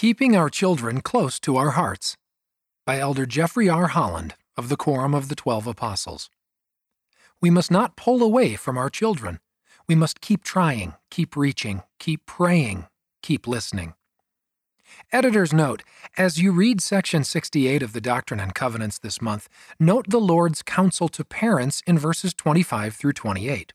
Keeping Our Children Close to Our Hearts by Elder Jeffrey R. Holland of the Quorum of the Twelve Apostles. We must not pull away from our children. We must keep trying, keep reaching, keep praying, keep listening. Editor's note As you read section 68 of the Doctrine and Covenants this month, note the Lord's counsel to parents in verses 25 through 28.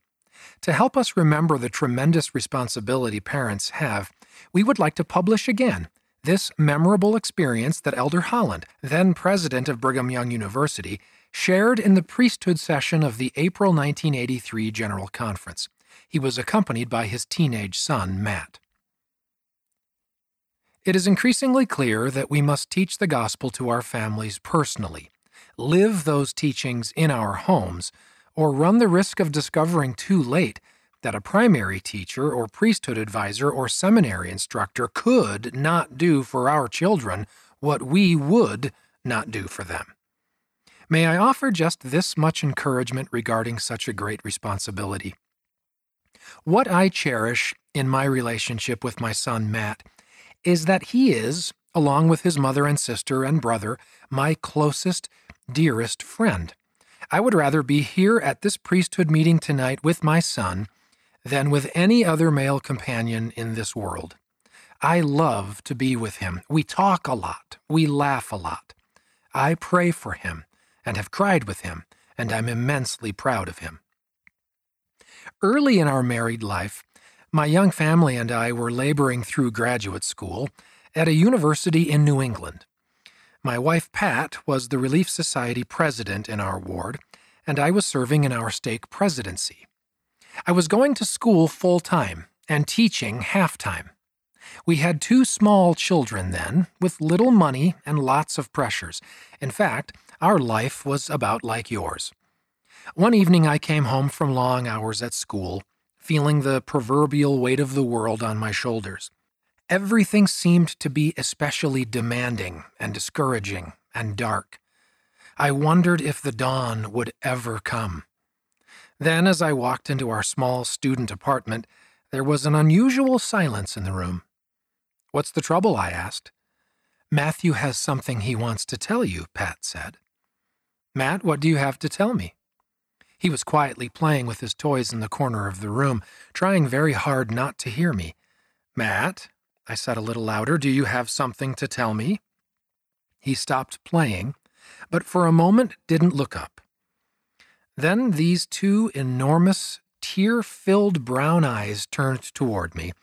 To help us remember the tremendous responsibility parents have, we would like to publish again this memorable experience that Elder Holland, then president of Brigham Young University, shared in the priesthood session of the April 1983 General Conference. He was accompanied by his teenage son, Matt. It is increasingly clear that we must teach the gospel to our families personally, live those teachings in our homes, or run the risk of discovering too late that a primary teacher or priesthood advisor or seminary instructor could not do for our children what we would not do for them. May I offer just this much encouragement regarding such a great responsibility? What I cherish in my relationship with my son Matt is that he is, along with his mother and sister and brother, my closest, dearest friend. I would rather be here at this priesthood meeting tonight with my son than with any other male companion in this world. I love to be with him. We talk a lot. We laugh a lot. I pray for him and have cried with him, and I'm immensely proud of him. Early in our married life, my young family and I were laboring through graduate school at a university in New England. My wife, Pat, was the Relief Society president in our ward, and I was serving in our stake presidency. I was going to school full time and teaching half time. We had two small children then, with little money and lots of pressures. In fact, our life was about like yours. One evening I came home from long hours at school feeling the proverbial weight of the world on my shoulders. Everything seemed to be especially demanding and discouraging and dark. I wondered if the dawn would ever come. Then, as I walked into our small student apartment, there was an unusual silence in the room. What's the trouble? I asked. Matthew has something he wants to tell you, Pat said. Matt, what do you have to tell me? He was quietly playing with his toys in the corner of the room, trying very hard not to hear me. Matt, I said a little louder, do you have something to tell me? He stopped playing, but for a moment didn't look up. Then these two enormous, tear filled brown eyes turned toward me,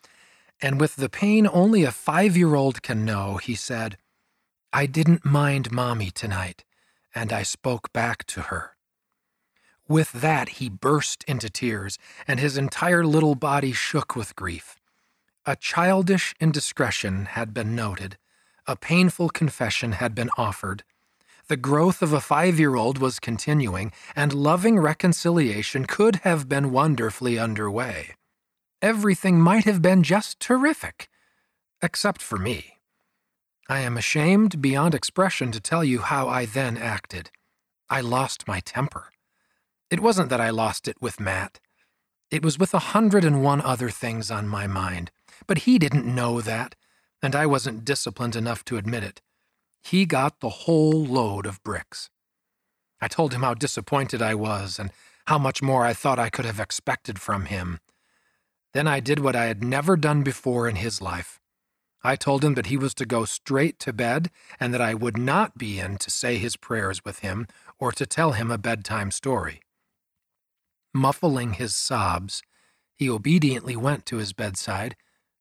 and with the pain only a five year old can know, he said, I didn't mind Mommy tonight, and I spoke back to her. With that, he burst into tears, and his entire little body shook with grief. A childish indiscretion had been noted, a painful confession had been offered. The growth of a five year old was continuing, and loving reconciliation could have been wonderfully underway. Everything might have been just terrific, except for me. I am ashamed beyond expression to tell you how I then acted. I lost my temper. It wasn't that I lost it with Matt. It was with a hundred and one other things on my mind. But he didn't know that, and I wasn't disciplined enough to admit it. He got the whole load of bricks. I told him how disappointed I was and how much more I thought I could have expected from him. Then I did what I had never done before in his life. I told him that he was to go straight to bed and that I would not be in to say his prayers with him or to tell him a bedtime story. Muffling his sobs, he obediently went to his bedside,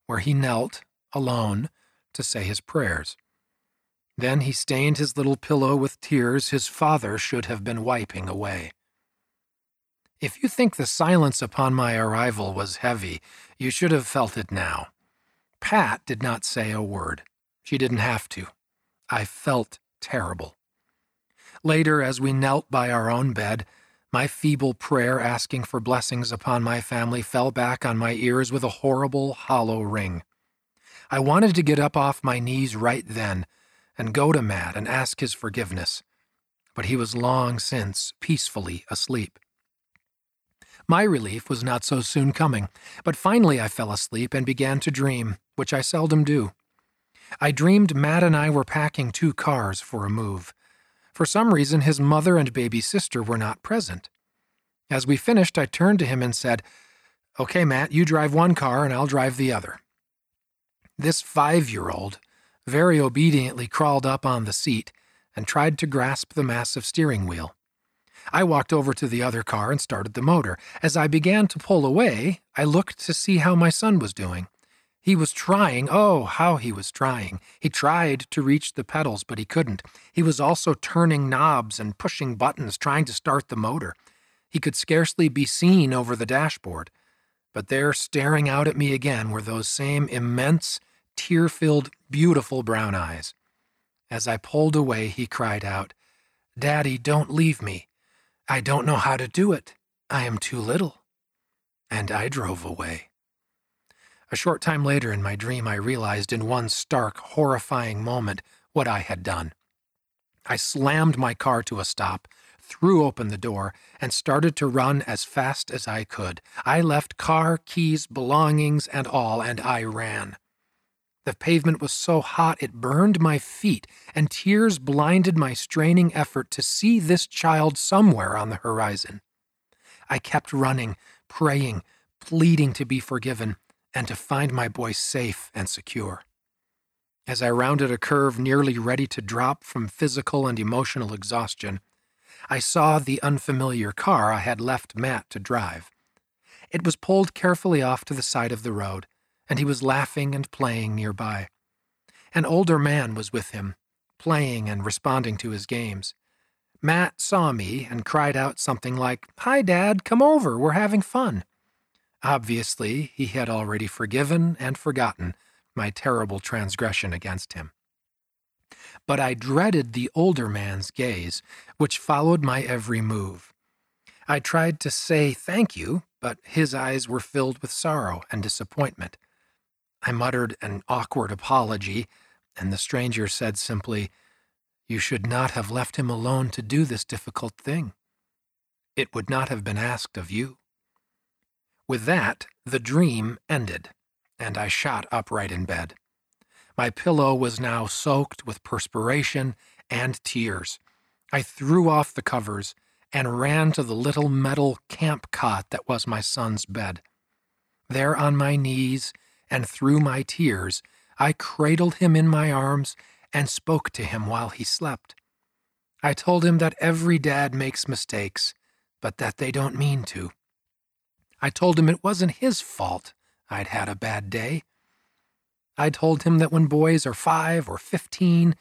where he knelt, alone, to say his prayers. Then he stained his little pillow with tears his father should have been wiping away. If you think the silence upon my arrival was heavy, you should have felt it now. Pat did not say a word. She didn't have to. I felt terrible. Later, as we knelt by our own bed, my feeble prayer asking for blessings upon my family fell back on my ears with a horrible, hollow ring. I wanted to get up off my knees right then and go to Matt and ask his forgiveness, but he was long since peacefully asleep. My relief was not so soon coming, but finally I fell asleep and began to dream, which I seldom do. I dreamed Matt and I were packing two cars for a move. For some reason, his mother and baby sister were not present. As we finished, I turned to him and said, Okay, Matt, you drive one car and I'll drive the other. This five year old very obediently crawled up on the seat and tried to grasp the massive steering wheel. I walked over to the other car and started the motor. As I began to pull away, I looked to see how my son was doing. He was trying, oh, how he was trying. He tried to reach the pedals, but he couldn't. He was also turning knobs and pushing buttons, trying to start the motor. He could scarcely be seen over the dashboard. But there, staring out at me again, were those same immense, tear filled, beautiful brown eyes. As I pulled away, he cried out, Daddy, don't leave me. I don't know how to do it. I am too little. And I drove away. A short time later in my dream, I realized in one stark, horrifying moment what I had done. I slammed my car to a stop, threw open the door, and started to run as fast as I could. I left car, keys, belongings, and all, and I ran. The pavement was so hot it burned my feet, and tears blinded my straining effort to see this child somewhere on the horizon. I kept running, praying, pleading to be forgiven, and to find my boy safe and secure. As I rounded a curve nearly ready to drop from physical and emotional exhaustion, I saw the unfamiliar car I had left Matt to drive. It was pulled carefully off to the side of the road, and he was laughing and playing nearby. An older man was with him, playing and responding to his games. Matt saw me and cried out something like, Hi, Dad, come over, we're having fun. Obviously, he had already forgiven and forgotten my terrible transgression against him. But I dreaded the older man's gaze, which followed my every move. I tried to say thank you, but his eyes were filled with sorrow and disappointment. I muttered an awkward apology, and the stranger said simply, You should not have left him alone to do this difficult thing. It would not have been asked of you. With that, the dream ended, and I shot upright in bed. My pillow was now soaked with perspiration and tears. I threw off the covers and ran to the little metal camp cot that was my son's bed. There on my knees, and through my tears, I cradled him in my arms and spoke to him while he slept. I told him that every dad makes mistakes, but that they don't mean to. I told him it wasn't his fault I'd had a bad day. I told him that when boys are five or fifteen,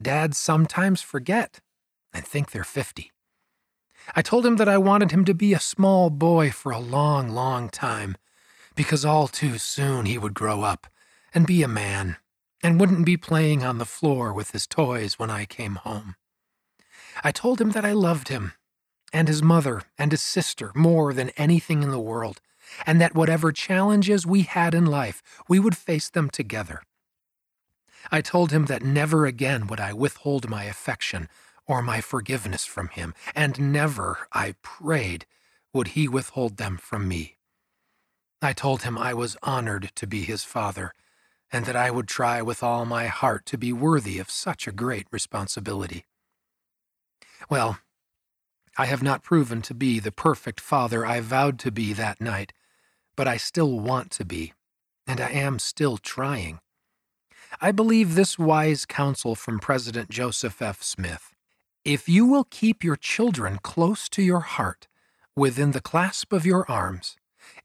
dads sometimes forget and think they're fifty. I told him that I wanted him to be a small boy for a long, long time, because all too soon he would grow up and be a man and wouldn't be playing on the floor with his toys when I came home. I told him that I loved him and his mother and his sister more than anything in the world, and that whatever challenges we had in life, we would face them together. I told him that never again would I withhold my affection or my forgiveness from him, and never, I prayed, would he withhold them from me. I told him I was honored to be his father, and that I would try with all my heart to be worthy of such a great responsibility. Well, I have not proven to be the perfect father I vowed to be that night, but I still want to be, and I am still trying. I believe this wise counsel from President Joseph F. Smith. If you will keep your children close to your heart, within the clasp of your arms,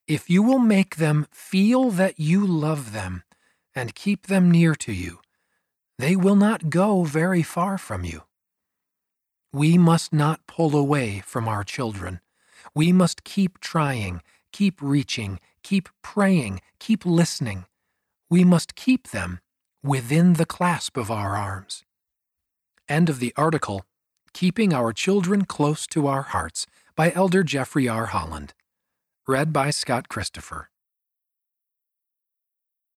if you will make them feel that you love them and keep them near to you, they will not go very far from you. We must not pull away from our children. We must keep trying, keep reaching, keep praying, keep listening. We must keep them within the clasp of our arms. End of the article Keeping Our Children Close to Our Hearts by Elder Jeffrey R. Holland. Read by Scott Christopher.